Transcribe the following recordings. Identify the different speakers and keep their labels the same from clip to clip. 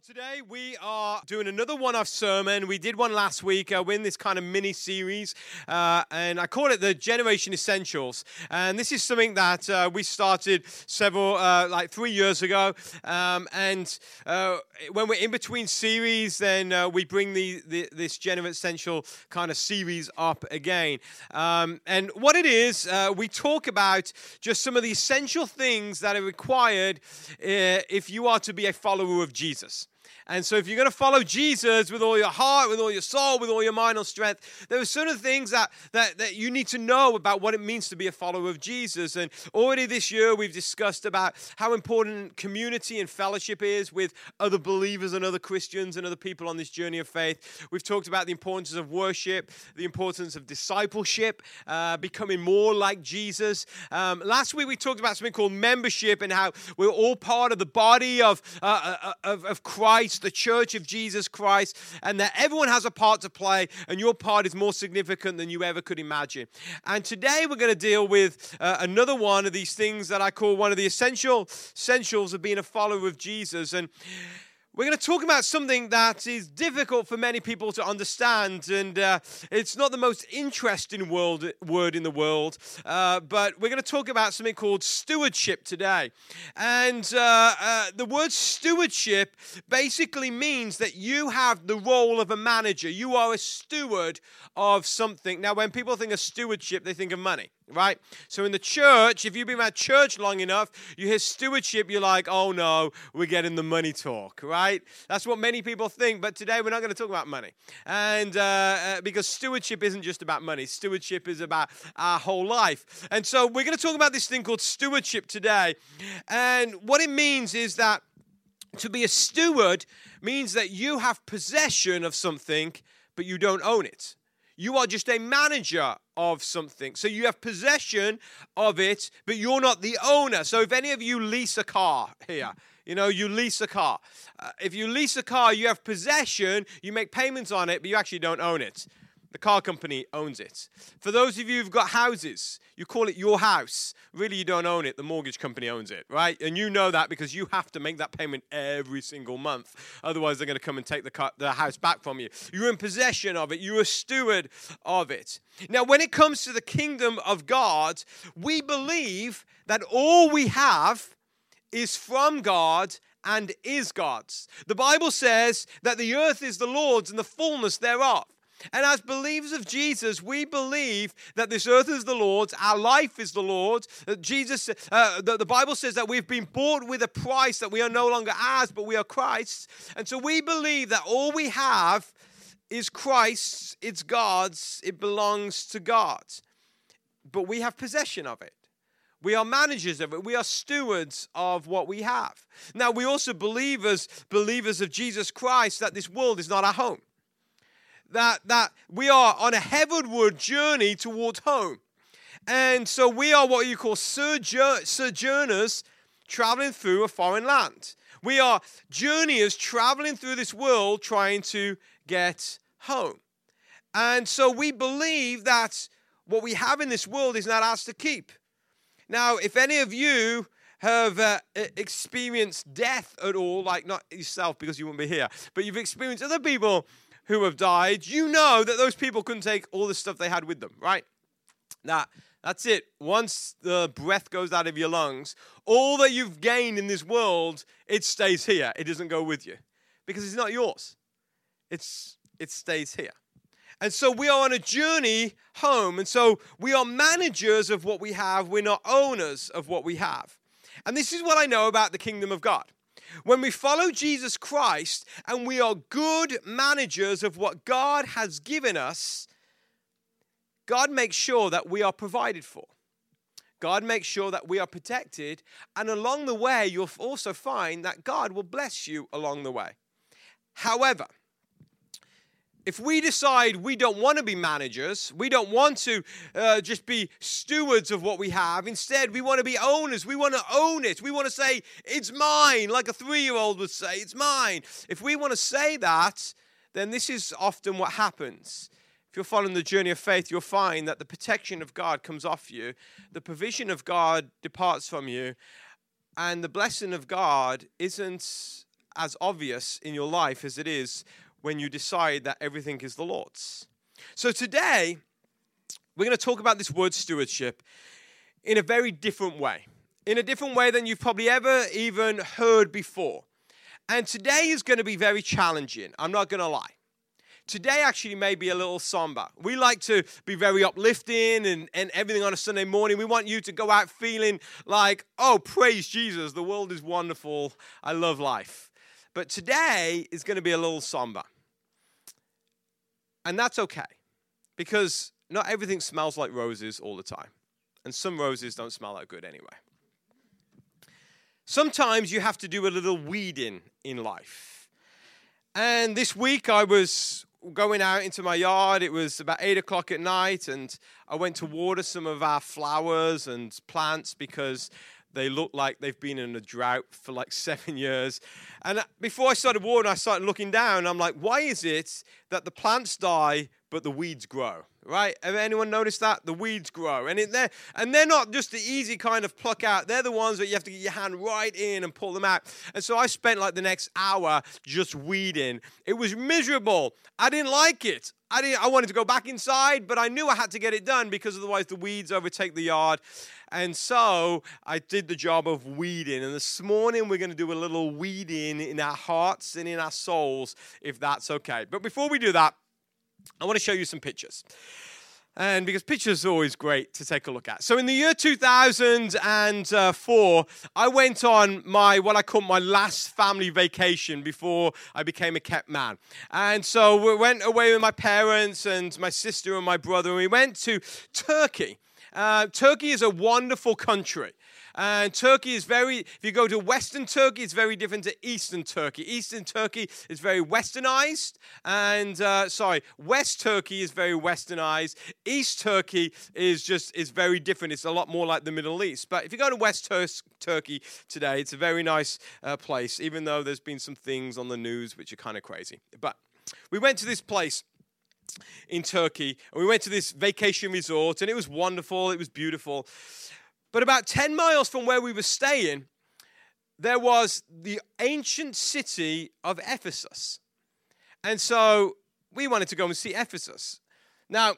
Speaker 1: Well, today we are doing another one off sermon. We did one last week. Uh, we're in this kind of mini series, uh, and I call it the Generation Essentials. And this is something that uh, we started several, uh, like three years ago. Um, and uh, when we're in between series, then uh, we bring the, the, this Generation Essential kind of series up again. Um, and what it is, we talk about just some of the essential things that are required if you are to be a follower of Jesus. And so, if you're going to follow Jesus with all your heart, with all your soul, with all your mind and strength, there are certain things that, that, that you need to know about what it means to be a follower of Jesus. And already this year, we've discussed about how important community and fellowship is with other believers and other Christians and other people on this journey of faith. We've talked about the importance of worship, the importance of discipleship, uh, becoming more like Jesus. Um, last week, we talked about something called membership and how we're all part of the body of, uh, uh of, of Christ the church of Jesus Christ, and that everyone has a part to play, and your part is more significant than you ever could imagine. And today we're going to deal with uh, another one of these things that I call one of the essential essentials of being a follower of Jesus. And we're going to talk about something that is difficult for many people to understand, and uh, it's not the most interesting world, word in the world, uh, but we're going to talk about something called stewardship today. And uh, uh, the word stewardship basically means that you have the role of a manager, you are a steward of something. Now, when people think of stewardship, they think of money right? So in the church, if you've been at church long enough, you hear stewardship, you're like, oh no, we're getting the money talk, right? That's what many people think. But today we're not going to talk about money, and uh, uh, because stewardship isn't just about money, stewardship is about our whole life. And so we're going to talk about this thing called stewardship today, and what it means is that to be a steward means that you have possession of something, but you don't own it. You are just a manager of something. So you have possession of it, but you're not the owner. So if any of you lease a car here, you know, you lease a car. Uh, if you lease a car, you have possession, you make payments on it, but you actually don't own it. The car company owns it. For those of you who've got houses, you call it your house. Really, you don't own it. The mortgage company owns it, right? And you know that because you have to make that payment every single month. Otherwise, they're going to come and take the, car, the house back from you. You're in possession of it, you're a steward of it. Now, when it comes to the kingdom of God, we believe that all we have is from God and is God's. The Bible says that the earth is the Lord's and the fullness thereof. And as believers of Jesus, we believe that this earth is the Lord's, our life is the Lord's. That Jesus, uh, the, the Bible says that we've been bought with a price, that we are no longer ours, but we are Christ's. And so we believe that all we have is Christ's, it's God's, it belongs to God. But we have possession of it. We are managers of it. We are stewards of what we have. Now, we also believe as believers of Jesus Christ that this world is not our home that, that we are on a heavenward journey towards home. And so we are what you call sojourners traveling through a foreign land. We are journeyers traveling through this world trying to get home. And so we believe that what we have in this world is not ours to keep. Now, if any of you have uh, experienced death at all, like not yourself because you won't be here, but you've experienced other people who have died, you know that those people couldn't take all the stuff they had with them, right? Now, that's it. Once the breath goes out of your lungs, all that you've gained in this world, it stays here. It doesn't go with you because it's not yours. It's it stays here. And so we are on a journey home. And so we are managers of what we have. We're not owners of what we have. And this is what I know about the kingdom of God. When we follow Jesus Christ and we are good managers of what God has given us, God makes sure that we are provided for. God makes sure that we are protected. And along the way, you'll also find that God will bless you along the way. However, if we decide we don't want to be managers, we don't want to uh, just be stewards of what we have, instead, we want to be owners. We want to own it. We want to say, it's mine, like a three year old would say, it's mine. If we want to say that, then this is often what happens. If you're following the journey of faith, you'll find that the protection of God comes off you, the provision of God departs from you, and the blessing of God isn't as obvious in your life as it is when you decide that everything is the Lord's. So today, we're going to talk about this word stewardship in a very different way, in a different way than you've probably ever even heard before. And today is going to be very challenging, I'm not going to lie. Today actually may be a little somber. We like to be very uplifting and, and everything on a Sunday morning. We want you to go out feeling like, oh, praise Jesus, the world is wonderful, I love life. But today is going to be a little somber. And that's okay because not everything smells like roses all the time. And some roses don't smell that good anyway. Sometimes you have to do a little weeding in life. And this week I was going out into my yard. It was about eight o'clock at night, and I went to water some of our flowers and plants because they look like they've been in a drought for like seven years. And uh, before I started watering, I started looking down. I'm like, why is it that the plants die but the weeds grow? Right? Have anyone noticed that? The weeds grow. And, it, they're, and they're not just the easy kind of pluck out. They're the ones that you have to get your hand right in and pull them out. And so I spent like the next hour just weeding. It was miserable. I didn't like it. I, didn't, I wanted to go back inside, but I knew I had to get it done because otherwise the weeds overtake the yard. And so I did the job of weeding. And this morning we're going to do a little weeding in our hearts and in our souls, if that's okay. But before we do that, I want to show you some pictures. And because pictures are always great to take a look at. So in the year 2004, I went on my what I call my last family vacation before I became a kept man. And so we went away with my parents and my sister and my brother, and we went to Turkey. Uh, Turkey is a wonderful country. And Turkey is very, if you go to Western Turkey, it's very different to Eastern Turkey. Eastern Turkey is very westernized. And, uh, sorry, West Turkey is very westernized. East Turkey is just, is very different. It's a lot more like the Middle East. But if you go to West Tur- Turkey today, it's a very nice uh, place, even though there's been some things on the news which are kind of crazy. But we went to this place in Turkey. And we went to this vacation resort, and it was wonderful. It was beautiful. But about 10 miles from where we were staying, there was the ancient city of Ephesus. And so we wanted to go and see Ephesus. Now,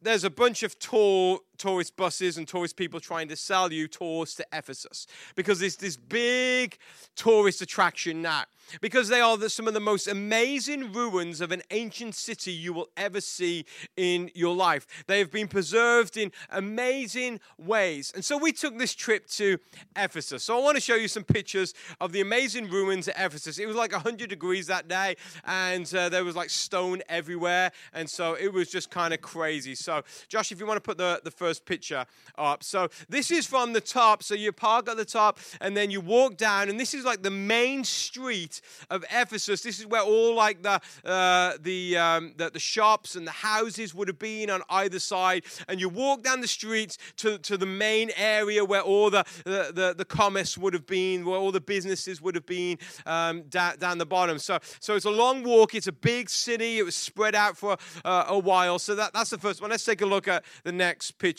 Speaker 1: there's a bunch of tour, tourist buses and tourist people trying to sell you tours to Ephesus because it's this big tourist attraction now because they are the, some of the most amazing ruins of an ancient city you will ever see in your life. They have been preserved in amazing ways. And so we took this trip to Ephesus. So I want to show you some pictures of the amazing ruins at Ephesus. It was like 100 degrees that day, and uh, there was like stone everywhere. And so it was just kind of crazy. So, Josh, if you want to put the, the first picture up. So this is from the top. So you park at the top, and then you walk down, and this is like the main street of Ephesus. This is where all like the uh, the, um, the, the shops and the houses would have been on either side. And you walk down the streets to, to the main area where all the, the, the, the commerce would have been, where all the businesses would have been um, down, down the bottom. So, so it's a long walk. It's a big city. It was spread out for uh, a while. So that, that's the first one. Let's take a look at the next picture.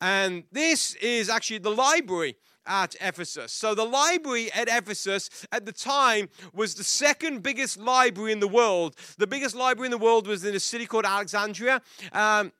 Speaker 1: And this is actually the library at Ephesus. So, the library at Ephesus at the time was the second biggest library in the world. The biggest library in the world was in a city called Alexandria. Um,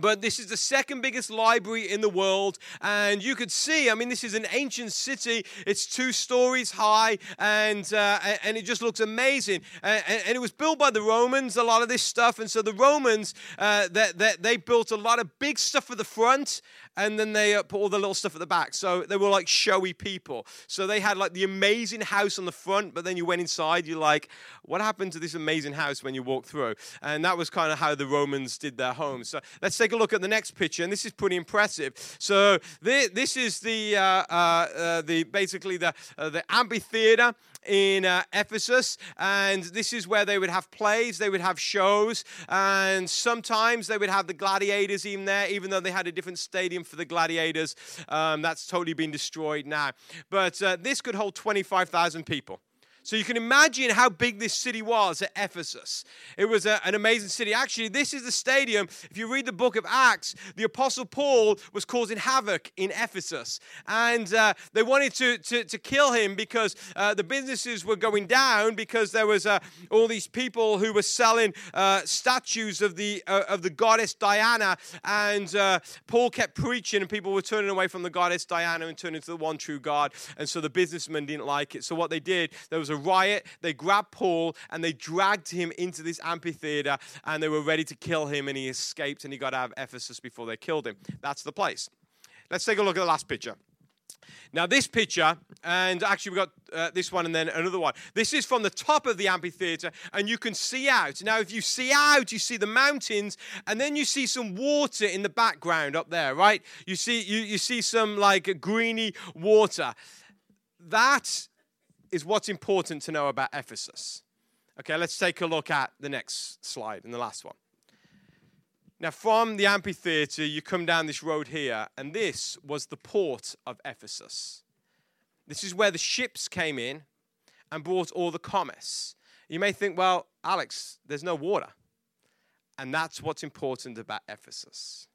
Speaker 1: but this is the second biggest library in the world and you could see i mean this is an ancient city. It's two stories high and uh, and it just looks amazing. And, and, it was built by the romans a lot of this stuff and so the romans uh, that, that they built a lot of big stuff at the front and then they uh, put all the little stuff at the back. So they were like showy people. So they had like the amazing house on the front, but then you went inside, you're like, what happened to this amazing house when you walk through? And that was kind of how the Romans did their homes. So let's take a look at the next picture, and this is pretty impressive. So this is the uh, uh, uh, the basically the uh, the amphitheater in uh, Ephesus, and this is where they would have plays, they would have shows, and sometimes they would have the gladiators even there, even though they had a different stadium for the gladiators. Um, that's totally been destroyed now. But uh, this could hold 25,000 people. So you can imagine how big this city was at Ephesus. It was a, an amazing city. Actually, this is the stadium. If you read the book of Acts, the Apostle Paul was causing havoc in Ephesus. And uh, they wanted to, to, to, kill him because uh, the businesses were going down because there was uh, all these people who were selling uh, statues of the, uh, of the goddess Diana. And uh, Paul kept preaching, and people were turning away from the goddess Diana and turning to the one true God. And so the businessmen didn't like it. So what they did, there was a riot. They grabbed Paul and they dragged him into this amphitheater and they were ready to kill him and he escaped and he got out of Ephesus before they killed him. That's the place. Let's take a look at the last picture. Now, this picture, and actually, we've got uh, this one and then another one. This is from the top of the amphitheater, and you can see out. Now, if you see out, you see the mountains, and then you see some water in the background up there, right? You see, you, you see some like greeny water. That is what's important to know about Ephesus. Okay, let's take a look at the next slide and the last one. Now, from the amphitheater, you come down this road here, and this was the port of Ephesus. This is where the ships came in and brought all the commerce. You may think, well, Alex, there's no water. And that's what's important about Ephesus.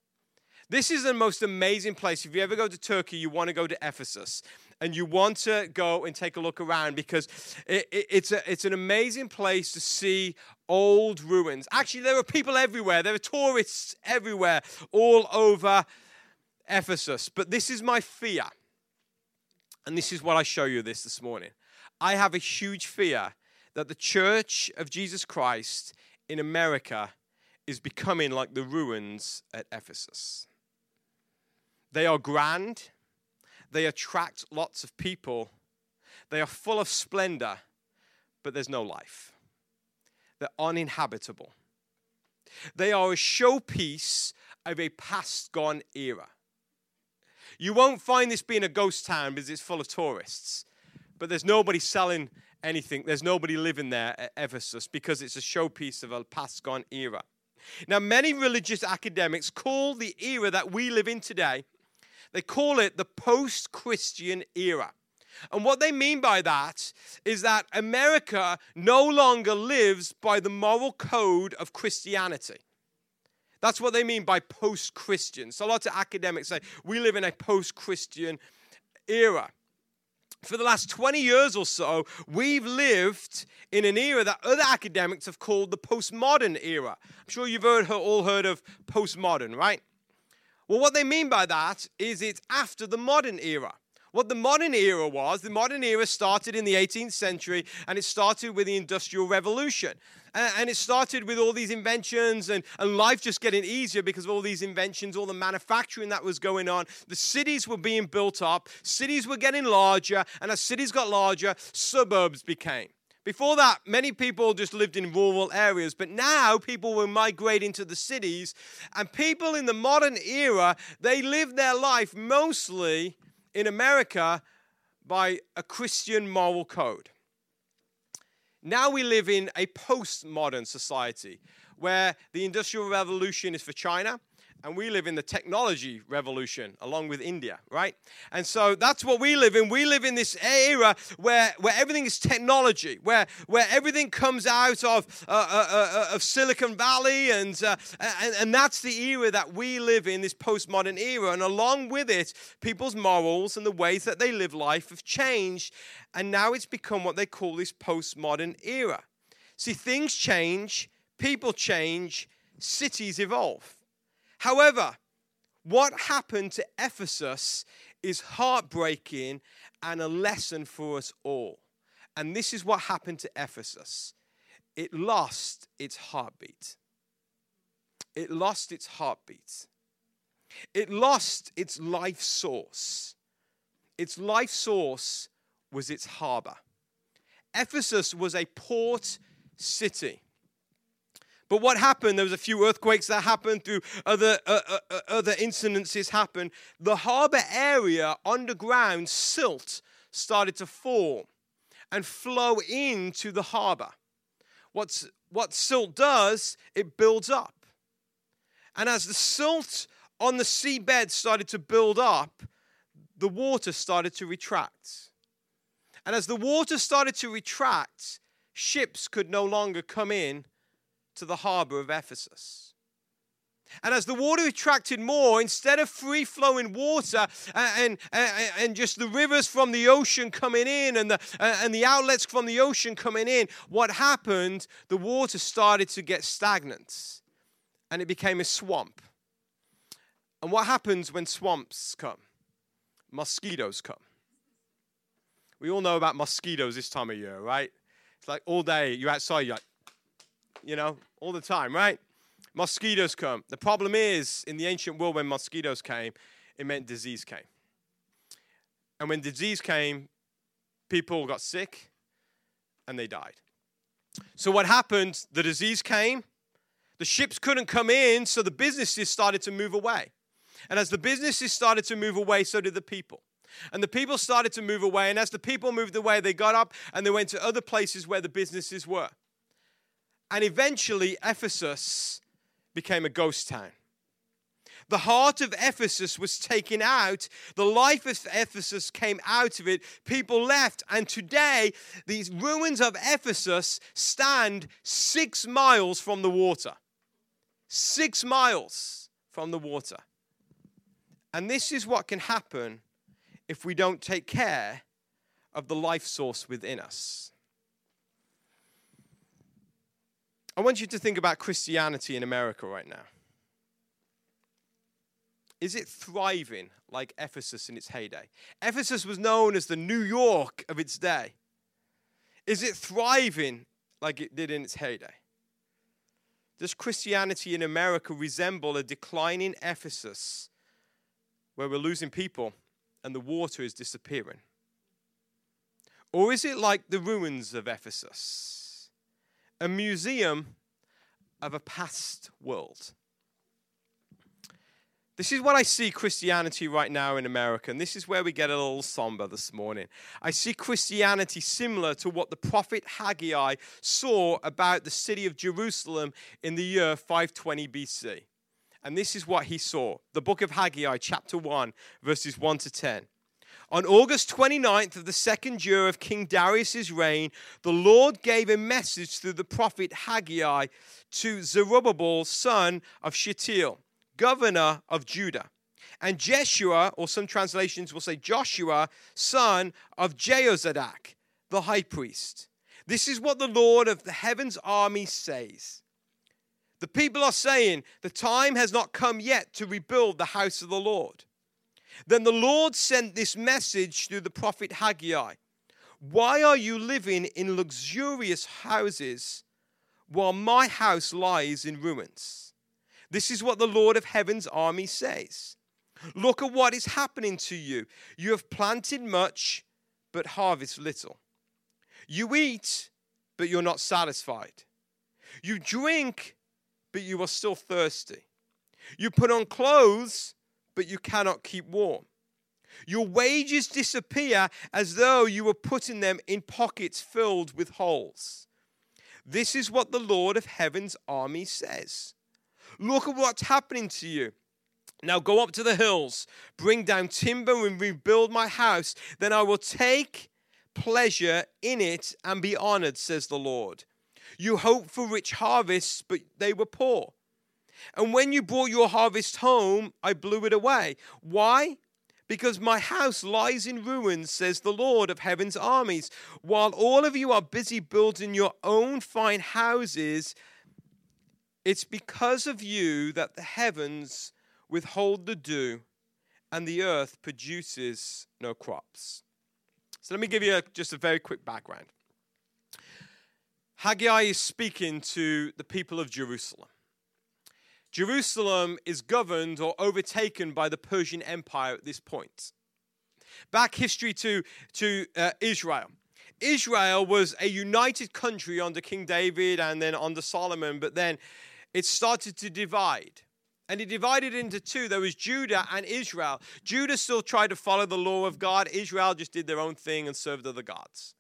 Speaker 1: This is the most amazing place. If you ever go to Turkey, you want to go to Ephesus and you want to go and take a look around because it, it, it's, a, it's an amazing place to see old ruins. Actually, there are people everywhere, there are tourists everywhere, all over Ephesus. But this is my fear. And this is what I show you this this morning. I have a huge fear that the church of Jesus Christ in America is becoming like the ruins at Ephesus. They are grand, they attract lots of people, they are full of splendor, but there's no life. They're uninhabitable. They are a showpiece of a past gone era. You won't find this being a ghost town because it's full of tourists, but there's nobody selling anything. There's nobody living there at Ephesus because it's a showpiece of a past gone era. Now, many religious academics call the era that we live in today they call it the post Christian era. And what they mean by that is that America no longer lives by the moral code of Christianity. That's what they mean by post Christian. So lots of academics say we live in a post Christian era. For the last 20 years or so, we've lived in an era that other academics have called the postmodern era. I'm sure you've heard, all heard of postmodern, right? Well, what they mean by that is it's after the modern era. What the modern era was, the modern era started in the 18th century and it started with the Industrial Revolution. And it started with all these inventions and, and life just getting easier because of all these inventions, all the manufacturing that was going on. The cities were being built up, cities were getting larger, and as cities got larger, suburbs became. Before that, many people just lived in rural areas, but now people were migrating to the cities. And people in the modern era, they live their life mostly in America by a Christian moral code. Now we live in a postmodern society where the Industrial Revolution is for China and we live in the technology revolution along with India, right? And so that's what we live in. We live in this era where, where everything is technology, where, where everything comes out of, uh, uh, uh, uh of Silicon Valley, and, uh, and, and that's the era that we live in, this postmodern era. And along with it, people's morals and the ways that they live life have changed, and now it's become what they call this postmodern era. See, things change, people change, cities evolve. However, what happened to Ephesus is heartbreaking and a lesson for us all. And this is what happened to Ephesus it lost its heartbeat. It lost its heartbeat. It lost its life source. Its life source was its harbor. Ephesus was a port city. But what happened? There was a few earthquakes that happened. Through other uh, uh, uh, other incidences happened. The harbor area underground silt started to form and flow into the harbor. What's what silt does? It builds up, and as the silt on the seabed started to build up, the water started to retract. And as the water started to retract, ships could no longer come in to the harbor of Ephesus. And as the water retracted more, instead of free flowing water uh, and, and, and just the rivers from the ocean coming in and the, and the outlets from the ocean coming in, what happened? The water started to get stagnant and it became a swamp. And what happens when swamps come? Mosquitoes come. We all know about mosquitoes this time of year, right? It's like all day you're outside, you're like, you know, all the time, right? Mosquitoes come. The problem is, in the ancient world, when mosquitoes came, it meant disease came. And when disease came, people got sick and they died. So, what happened? The disease came, the ships couldn't come in, so the businesses started to move away. And as the businesses started to move away, so did the people. And the people started to move away. And as the people moved away, they got up and they went to other places where the businesses were. And eventually, Ephesus became a ghost town. The heart of Ephesus was taken out. The life of Ephesus came out of it. People left. And today, these ruins of Ephesus stand six miles from the water. Six miles from the water. And this is what can happen if we don't take care of the life source within us. I want you to think about Christianity in America right now. Is it thriving like Ephesus in its heyday? Ephesus was known as the New York of its day. Is it thriving like it did in its heyday? Does Christianity in America resemble a declining Ephesus where we're losing people and the water is disappearing? Or is it like the ruins of Ephesus, a museum of a past world? This is what I see Christianity right now in America, and this is where we get a little somber this morning. I see Christianity similar to what the prophet Haggai saw about the city of Jerusalem in the year 520 BC. And this is what he saw the book of Haggai, chapter 1, verses 1 to 10. On August 29th of the second year of King Darius's reign, the Lord gave a message through the prophet Haggai to Zerubbabel, son of Shealtiel governor of Judah. And Jeshua, or some translations will say Joshua, son of Jehozadak, the high priest. This is what the Lord of the heavens army says. The people are saying, The time has not come yet to rebuild the house of the Lord. Then the Lord sent this message through the prophet Haggai Why are you living in luxurious houses while my house lies in ruins? This is what the Lord of Heaven's army says. Look at what is happening to you. You have planted much, but harvest little. You eat, but you're not satisfied. You drink, but you are still thirsty. You put on clothes, but you cannot keep warm. Your wages disappear as though you were putting them in pockets filled with holes. This is what the Lord of Heaven's army says. Look at what's happening to you. Now go up to the hills, bring down timber, and rebuild my house. Then I will take pleasure in it and be honored, says the Lord. You hoped for rich harvests, but they were poor. And when you brought your harvest home, I blew it away. Why? Because my house lies in ruins, says the Lord of heaven's armies. While all of you are busy building your own fine houses, it's because of you that the heavens withhold the dew and the earth produces no crops. So let me give you a, just a very quick background. Haggai is speaking to the people of Jerusalem. Jerusalem is governed or overtaken by the Persian Empire at this point. Back history to, to uh, Israel. Israel was a united country under King David and then under Solomon, but then it started to divide. And it divided into two. There was Judah and Israel. Judah still tried to follow the law of God, Israel just did their own thing and served other gods.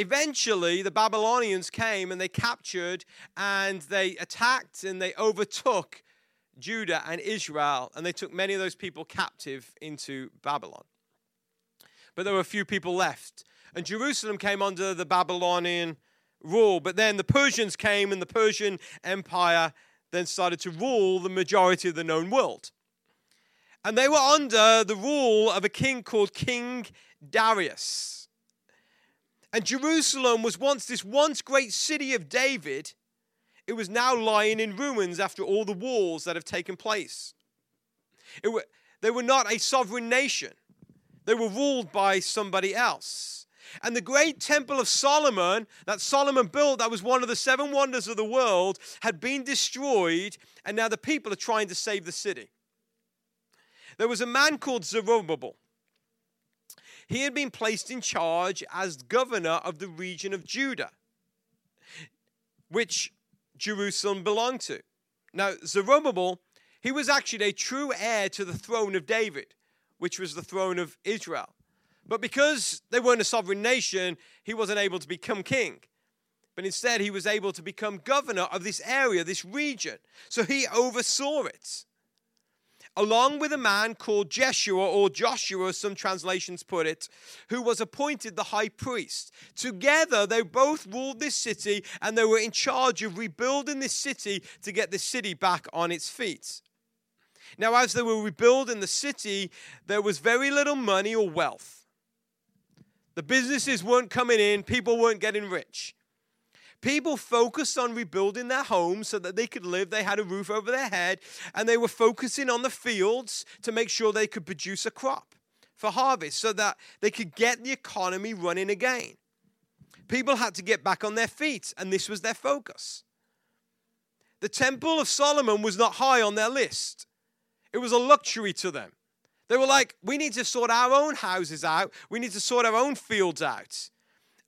Speaker 1: Eventually, the Babylonians came and they captured and they attacked and they overtook Judah and Israel, and they took many of those people captive into Babylon. But there were a few people left And Jerusalem came under the Babylonian rule. But then the Persians came, and the Persian Empire then started to rule the majority of the known world. And they were under the rule of a king called King Darius. And Jerusalem was once this once great city of David. It was now lying in ruins after all the wars that have taken place. Were, they were not a sovereign nation, they were ruled by somebody else. And the great temple of Solomon that Solomon built, that was one of the seven wonders of the world, had been destroyed, and now the people are trying to save the city. There was a man called Zerubbabel. He had been placed in charge as governor of the region of Judah, which Jerusalem belonged to. Now, Zerubbabel, he was actually a true heir to the throne of David, which was the throne of Israel. But because they weren't a sovereign nation, he wasn't able to become king. But instead, he was able to become governor of this area, this region. So he oversaw it along with a man called Jeshua or Joshua, some translations put it, who was appointed the high priest. Together, they both ruled this city and they were in charge of rebuilding this city to get the city back on its feet. Now, as they were rebuilding the city, there was very little money or wealth. The businesses weren't coming in, people weren't getting rich. People focused on rebuilding their homes so that they could live, they had a roof over their head, and they were focusing on the fields to make sure they could produce a crop for harvest so that they could get the economy running again. People had to get back on their feet, and this was their focus. The Temple of Solomon was not high on their list, it was a luxury to them. They were like, we need to sort our own houses out, we need to sort our own fields out.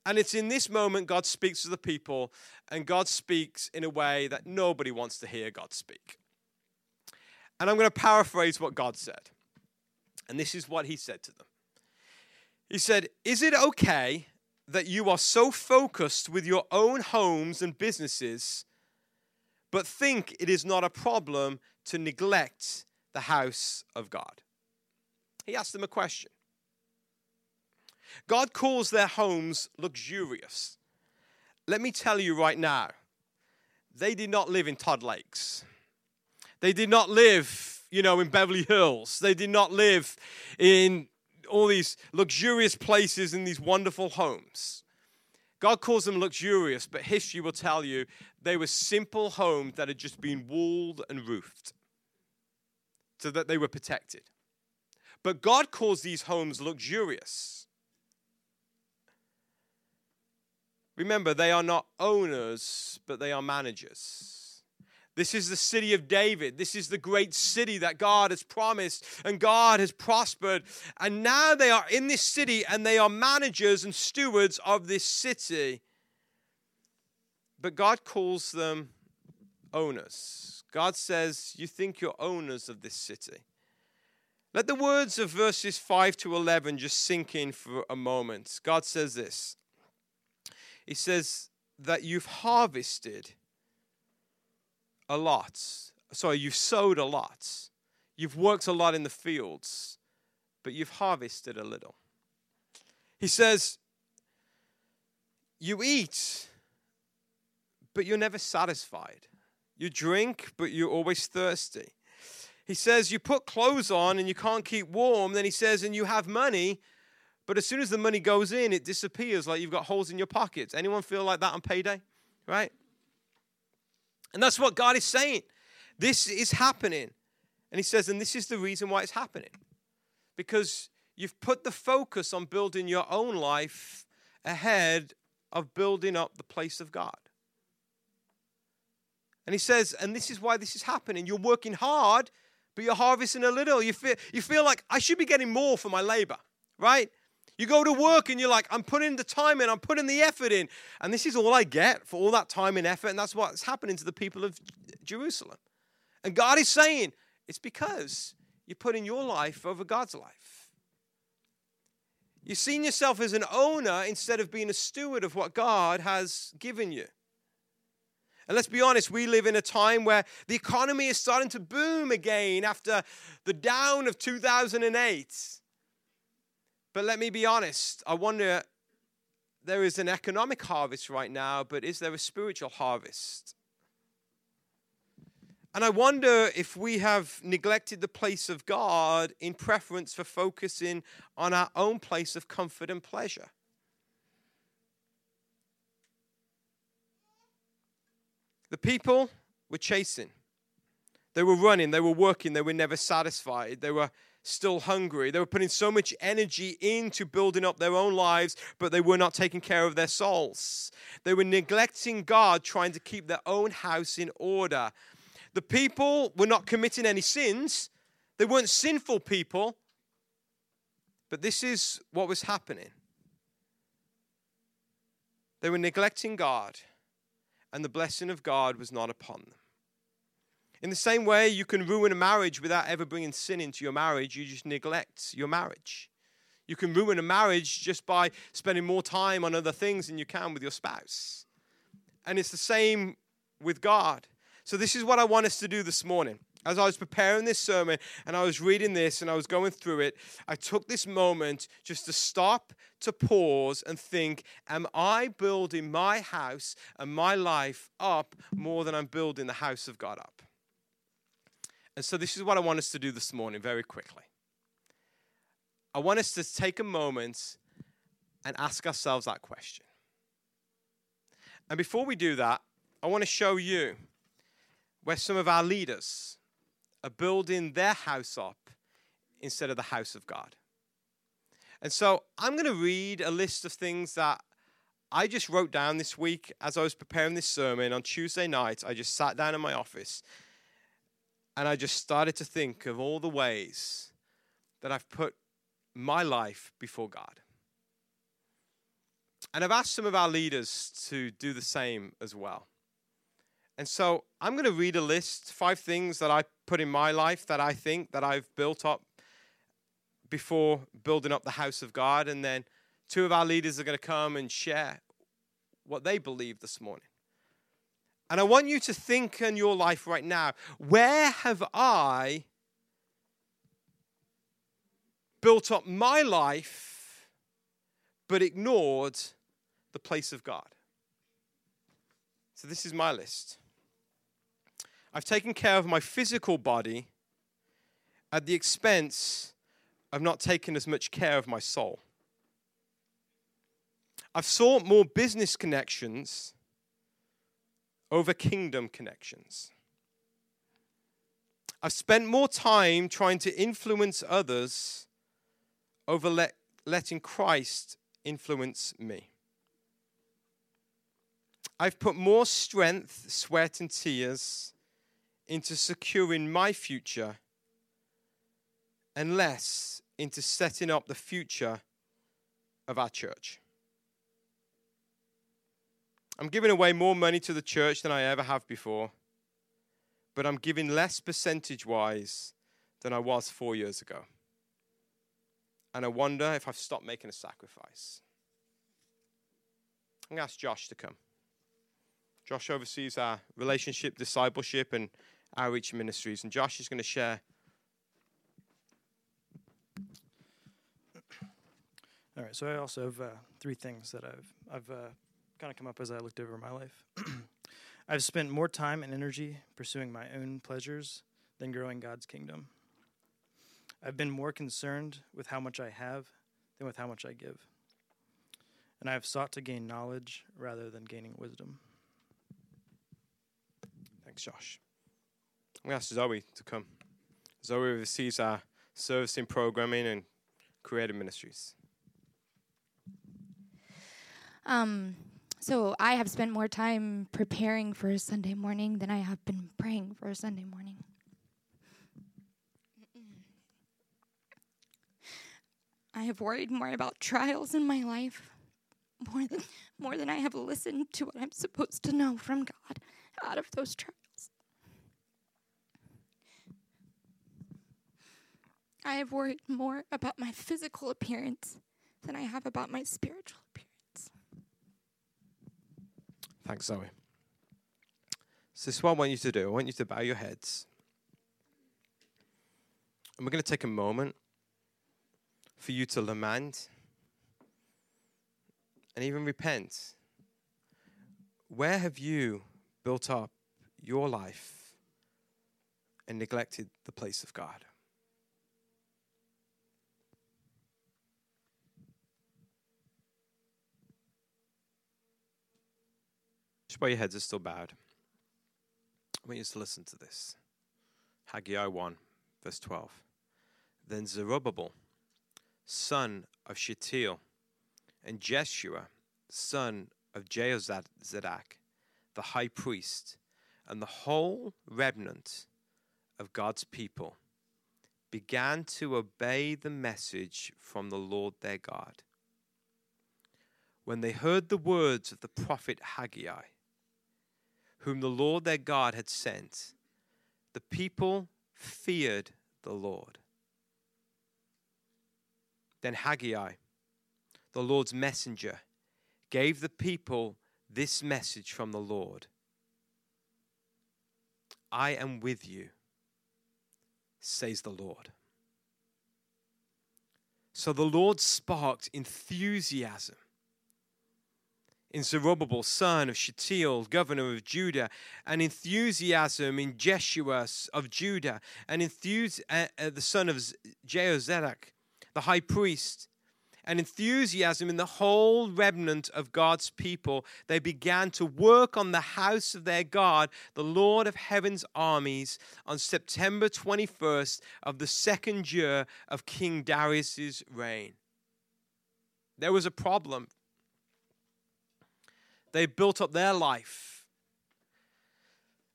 Speaker 1: And it's in this moment God speaks to the people, and God speaks in a way that nobody wants to hear God speak. And I'm going to paraphrase what God said. And this is what he said to them He said, Is it okay that you are so focused with your own homes and businesses, but think it is not a problem to neglect the house of God? He asked them a question. God calls their homes luxurious. Let me tell you right now, they did not live in Todd Lakes. They did not live, you know, in Beverly Hills. They did not live in all these luxurious places in these wonderful homes. God calls them luxurious, but history will tell you they were simple homes that had just been walled and roofed so that they were protected. But God calls these homes luxurious Remember, they are not owners, but they are managers. This is the city of David. This is the great city that God has promised and God has prospered. And now they are in this city and they are managers and stewards of this city. But God calls them owners. God says, You think you're owners of this city. Let the words of verses 5 to 11 just sink in for a moment. God says this he says that you've harvested a lot. Sorry, you've sowed a lot. You've worked a lot in the fields, but you've harvested a little. He says, You eat, but you're never satisfied. You drink, but you're always thirsty. He says, You put clothes on and you can't keep warm. Then he says, And you have money, but as soon as the money goes in, it disappears like you've got holes in your pockets. Anyone feel like that on payday? Right? And that's what God is saying. This is happening. And He says, and this is the reason why it's happening. Because you've put the focus on building your own life ahead of building up the place of God. And He says, and this is why this is happening. You're working hard, but you're harvesting a little. You feel, you feel like I should be getting more for my labor, right? You go to work and you're like, I'm putting the time in, I'm putting the effort in, and this is all I get for all that time and effort. And that's what's happening to the people of Jerusalem. And God is saying, it's because you're putting your life over God's life. You've seen yourself as an owner instead of being a steward of what God has given you. And let's be honest, we live in a time where the economy is starting to boom again after the down of 2008. But let me be honest, I wonder there is an economic harvest right now, but is there a spiritual harvest? And I wonder if we have neglected the place of God in preference for focusing on our own place of comfort and pleasure. The people were chasing, they were running, they were working, they were never satisfied, they were still hungry. They were putting so much energy into building up their own lives, but they were not taking care of their souls. They were neglecting God, trying to keep their own house in order. The people were not committing any sins, they weren't sinful people, but this is what was happening. They were neglecting God, and the blessing of God was not upon them. In the same way, you can ruin a marriage without ever bringing sin into your marriage. You just neglect your marriage. You can ruin a marriage just by spending more time on other things than you can with your spouse. And it's the same with God. So, this is what I want us to do this morning. As I was preparing this sermon and I was reading this and I was going through it, I took this moment just to stop, to pause and think Am I building my house and my life up more than I'm building the house of God up? And so, this is what I want us to do this morning very quickly. I want us to take a moment and ask ourselves that question. And before we do that, I want to show you where some of our leaders are building their house up instead of the house of God. And so I'm going to read a list of things that I just wrote down this week as I was preparing this sermon on Tuesday night. I just sat down in my office and I just started to think of all the ways that I've put my life before God. And I've asked some of our leaders to do the same as well. And so I'm going to read a list, five things that I put in my life that I think that I've built up before building up the house of God. And then two of our leaders are going to come and share what they believe this morning. And I want you to think in your life right now where have I built up my life but ignored the place of God? So, this is my list. I've taken care of my physical body at the expense of not taking as much care of my soul. I've sought more business connections over kingdom connections. I've spent more time trying to influence others over let, letting Christ influence me. I've put more strength, sweat, and tears into securing my future and less into setting up the future of our church. I'm giving away more money to the church than I ever have before, but I'm giving less percentage wise than I was four years ago. And I wonder if I've stopped making a sacrifice. I'm going to ask Josh to come. Josh oversees our relationship, discipleship, and outreach ministries. And Josh is going to share.
Speaker 2: All right, so I also have uh, three things that I've I've uh, kind of come up as I looked over my life. I've spent more time and energy pursuing my own pleasures than growing God's kingdom. I've been more concerned with how much I have than with how much I give. And I have sought to gain knowledge rather than gaining wisdom.
Speaker 1: Thanks, Josh. I'm going to ask Zoe to come. Zoe oversees our service servicing programming and creative ministries.
Speaker 3: Um, so I have spent more time preparing for a Sunday morning than I have been praying for a Sunday morning. I have worried more about trials in my life more than more than I have listened to what I'm supposed to know from God out of those trials. I have worried more about my physical appearance than I have about my spiritual appearance.
Speaker 1: Thanks, Zoe. So, this is what I want you to do. I want you to bow your heads. And we're going to take a moment for you to lament and even repent. Where have you built up your life and neglected the place of God? Just your heads are still bowed, I want you to listen to this. Haggai 1, verse 12. Then Zerubbabel, son of Shealtiel, and Jeshua, son of Jehozadak, the high priest, and the whole remnant of God's people began to obey the message from the Lord their God. When they heard the words of the prophet Haggai, whom the Lord their God had sent, the people feared the Lord. Then Haggai, the Lord's messenger, gave the people this message from the Lord I am with you, says the Lord. So the Lord sparked enthusiasm in Zerubbabel, son of Shealtiel, governor of Judah, and enthusiasm in Jeshua of Judah, and enthus- uh, uh, the son of Jehozadak, the high priest, and enthusiasm in the whole remnant of God's people. They began to work on the house of their God, the Lord of heaven's armies, on September 21st of the second year of King Darius's reign. There was a problem. They built up their life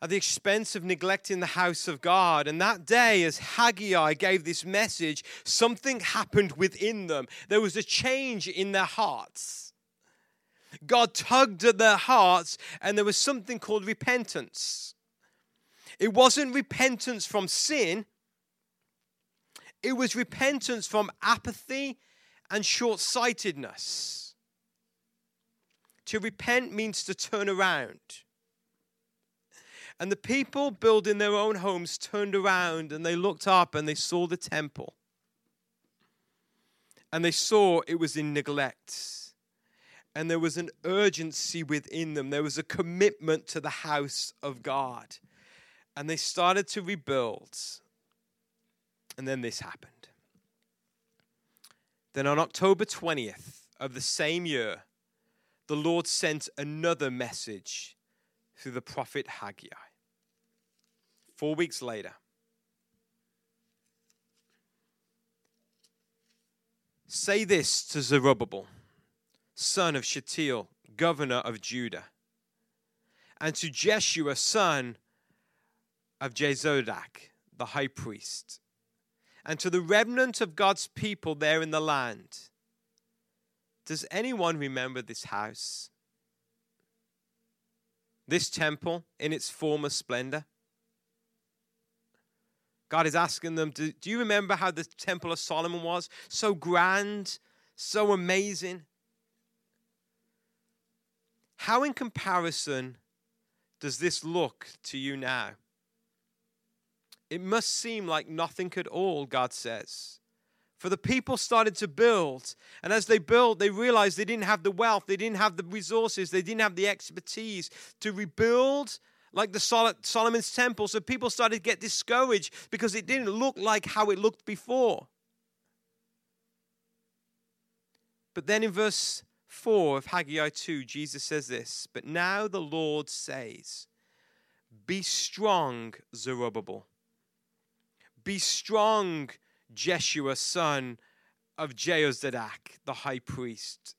Speaker 1: at the expense of neglecting the house of God. And that day, as Haggai gave this message, something happened within them. There was a change in their hearts. God tugged at their hearts, and there was something called repentance. It wasn't repentance from sin, it was repentance from apathy and short sightedness. To repent means to turn around. And the people building their own homes turned around and they looked up and they saw the temple. And they saw it was in neglect. And there was an urgency within them, there was a commitment to the house of God. And they started to rebuild. And then this happened. Then on October 20th of the same year, the Lord sent another message through the prophet Haggai. Four weeks later, say this to Zerubbabel, son of Shealtiel, governor of Judah, and to Jeshua, son of Jehozadak, the high priest, and to the remnant of God's people there in the land. Does anyone remember this house? This temple in its former splendor? God is asking them, do, do you remember how the Temple of Solomon was? So grand, so amazing. How, in comparison, does this look to you now? It must seem like nothing at all, God says. For the people started to build, and as they built, they realized they didn't have the wealth, they didn't have the resources, they didn't have the expertise to rebuild like the Sol- Solomon's temple. So people started to get discouraged because it didn't look like how it looked before. But then in verse 4 of Haggai 2, Jesus says this But now the Lord says, Be strong, Zerubbabel. Be strong, Jeshua, son of Jehozadak, the high priest.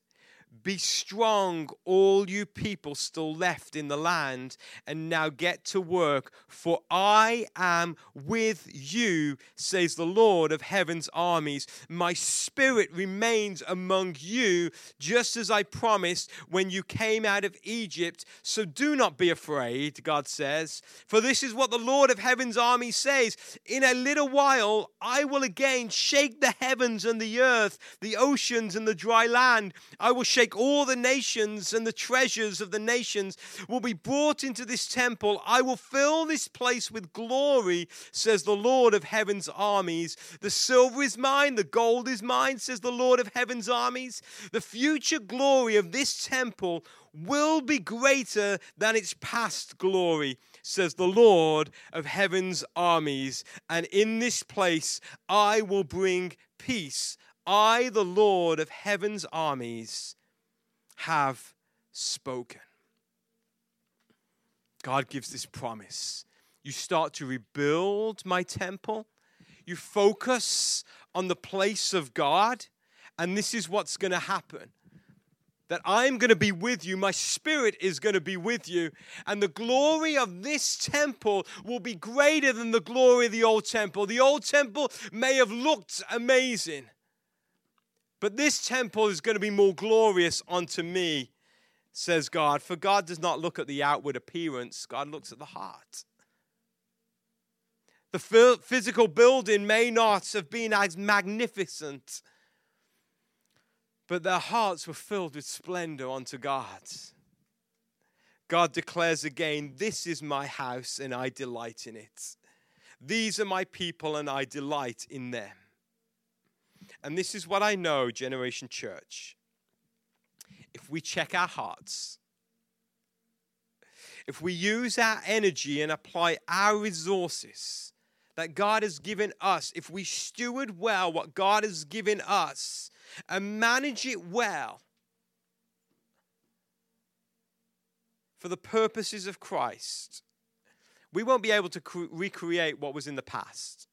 Speaker 1: Be strong, all you people still left in the land, and now get to work, for I am with you, says the Lord of heaven's armies. My spirit remains among you, just as I promised when you came out of Egypt. So do not be afraid, God says, for this is what the Lord of heaven's armies says In a little while, I will again shake the heavens and the earth, the oceans and the dry land. I will shake all the nations and the treasures of the nations will be brought into this temple. I will fill this place with glory, says the Lord of heaven's armies. The silver is mine, the gold is mine, says the Lord of heaven's armies. The future glory of this temple will be greater than its past glory, says the Lord of heaven's armies. And in this place I will bring peace. I, the Lord of heaven's armies, have spoken. God gives this promise. You start to rebuild my temple, you focus on the place of God, and this is what's going to happen that I'm going to be with you. My spirit is going to be with you. And the glory of this temple will be greater than the glory of the old temple. The old temple may have looked amazing, but this temple is going to be more glorious unto me, says God. For God does not look at the outward appearance, God looks at the heart. The physical building may not have been as magnificent but their hearts were filled with splendor unto God. God declares again, This is my house, and I delight in it. These are my people, and I delight in them. And this is what I know, Generation Church. If we check our hearts, if we use our energy and apply our resources that God has given us, if we steward well what God has given us, and manage it well for the purposes of Christ, we won't be able to cre- recreate what was in the past.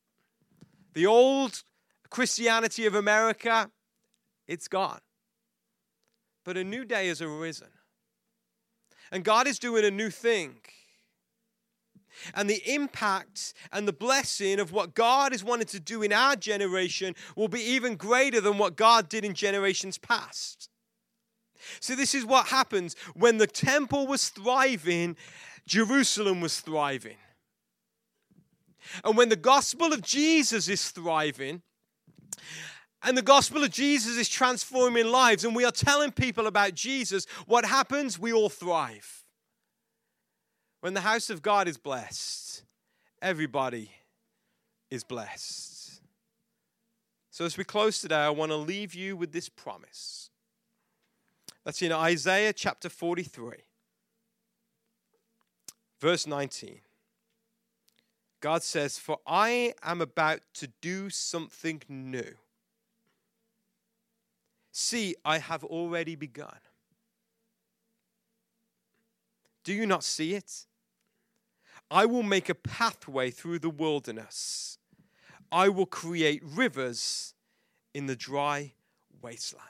Speaker 1: The old Christianity of America, it's gone. But a new day has arisen. And God is doing a new thing. And the impact and the blessing of what God is wanting to do in our generation will be even greater than what God did in generations past. So, this is what happens when the temple was thriving, Jerusalem was thriving. And when the gospel of Jesus is thriving, and the gospel of Jesus is transforming lives, and we are telling people about Jesus, what happens? We all thrive. When the house of God is blessed, everybody is blessed. So, as we close today, I want to leave you with this promise. That's in Isaiah chapter 43, verse 19. God says, For I am about to do something new. See, I have already begun. Do you not see it? I will make a pathway through the wilderness. I will create rivers in the dry wasteland.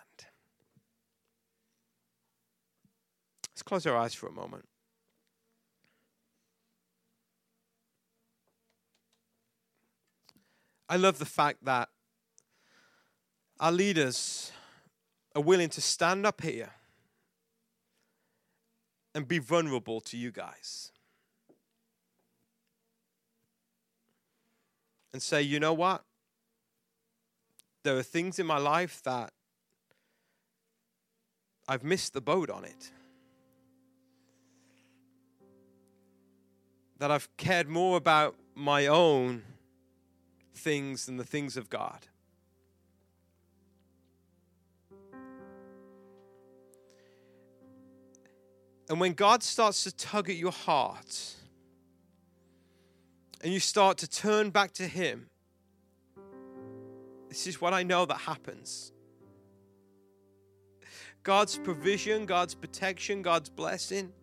Speaker 1: Let's close our eyes for a moment. I love the fact that our leaders are willing to stand up here and be vulnerable to you guys. And say, you know what? There are things in my life that I've missed the boat on it. That I've cared more about my own things than the things of God. And when God starts to tug at your heart and you start to turn back to Him, this is what I know that happens. God's provision, God's protection, God's blessing,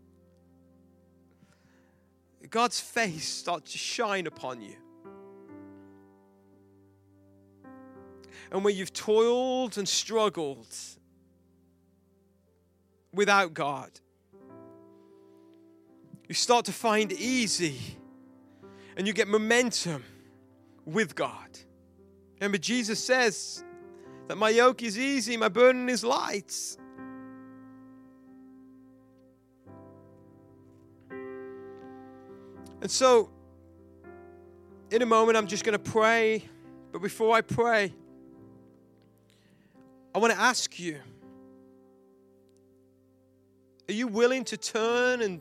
Speaker 1: God's face starts to shine upon you. And where you've toiled and struggled without God, you start to find easy and you get momentum with God. Remember, Jesus says that my yoke is easy, my burden is light. And so, in a moment, I'm just going to pray. But before I pray, I want to ask you Are you willing to turn and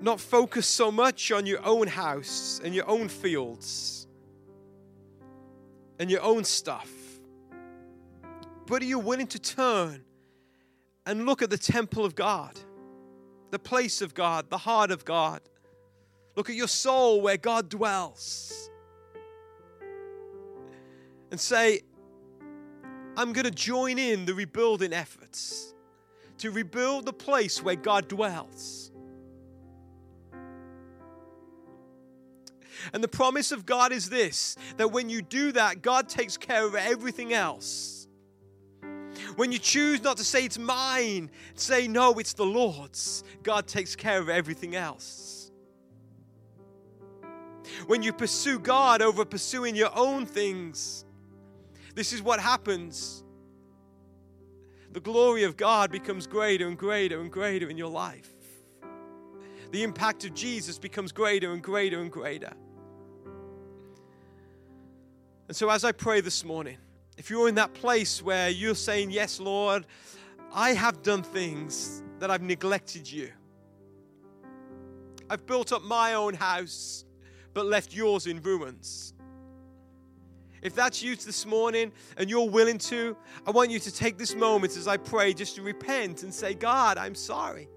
Speaker 1: not focus so much on your own house and your own fields and your own stuff? But are you willing to turn and look at the temple of God, the place of God, the heart of God? Look at your soul where God dwells. And say, I'm going to join in the rebuilding efforts to rebuild the place where God dwells. And the promise of God is this that when you do that, God takes care of everything else. When you choose not to say it's mine, say no, it's the Lord's, God takes care of everything else. When you pursue God over pursuing your own things, this is what happens. The glory of God becomes greater and greater and greater in your life. The impact of Jesus becomes greater and greater and greater. And so, as I pray this morning, if you're in that place where you're saying, Yes, Lord, I have done things that I've neglected you, I've built up my own house, but left yours in ruins. If that's you this morning and you're willing to, I want you to take this moment as I pray just to repent and say, God, I'm sorry.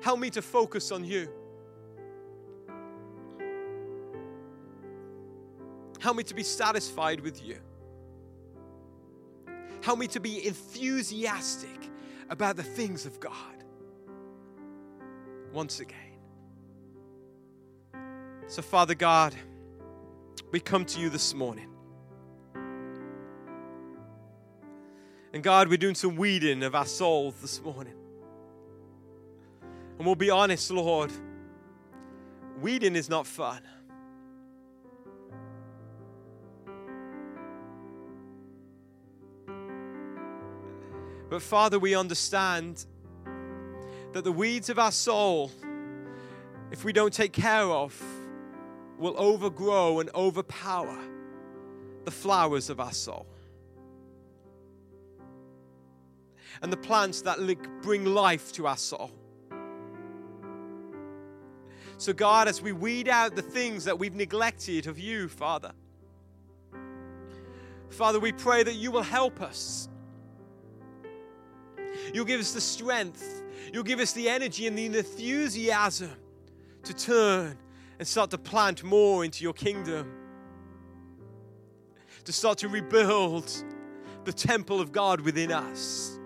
Speaker 1: Help me to focus on you. Help me to be satisfied with you. Help me to be enthusiastic about the things of God. Once again. So, Father God, we come to you this morning. And God, we're doing some weeding of our souls this morning. And we'll be honest, Lord, weeding is not fun. But Father, we understand that the weeds of our soul, if we don't take care of, will overgrow and overpower the flowers of our soul. And the plants that bring life to our soul. So, God, as we weed out the things that we've neglected of you, Father, Father, we pray that you will help us. You'll give us the strength, you'll give us the energy and the enthusiasm to turn and start to plant more into your kingdom. To start to rebuild the temple of God within us.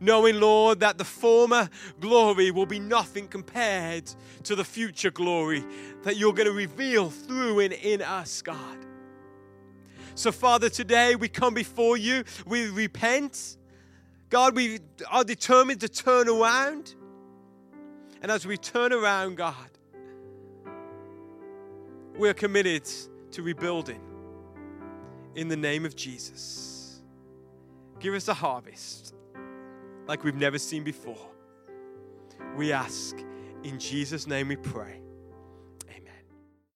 Speaker 1: Knowing, Lord, that the former glory will be nothing compared to the future glory that you're going to reveal through and in us, God. So, Father, today we come before you, we repent. God, we are determined to turn around. And as we turn around, God, we're committed to rebuilding in the name of Jesus. Give us a harvest like we've never seen before. We ask in Jesus' name we pray.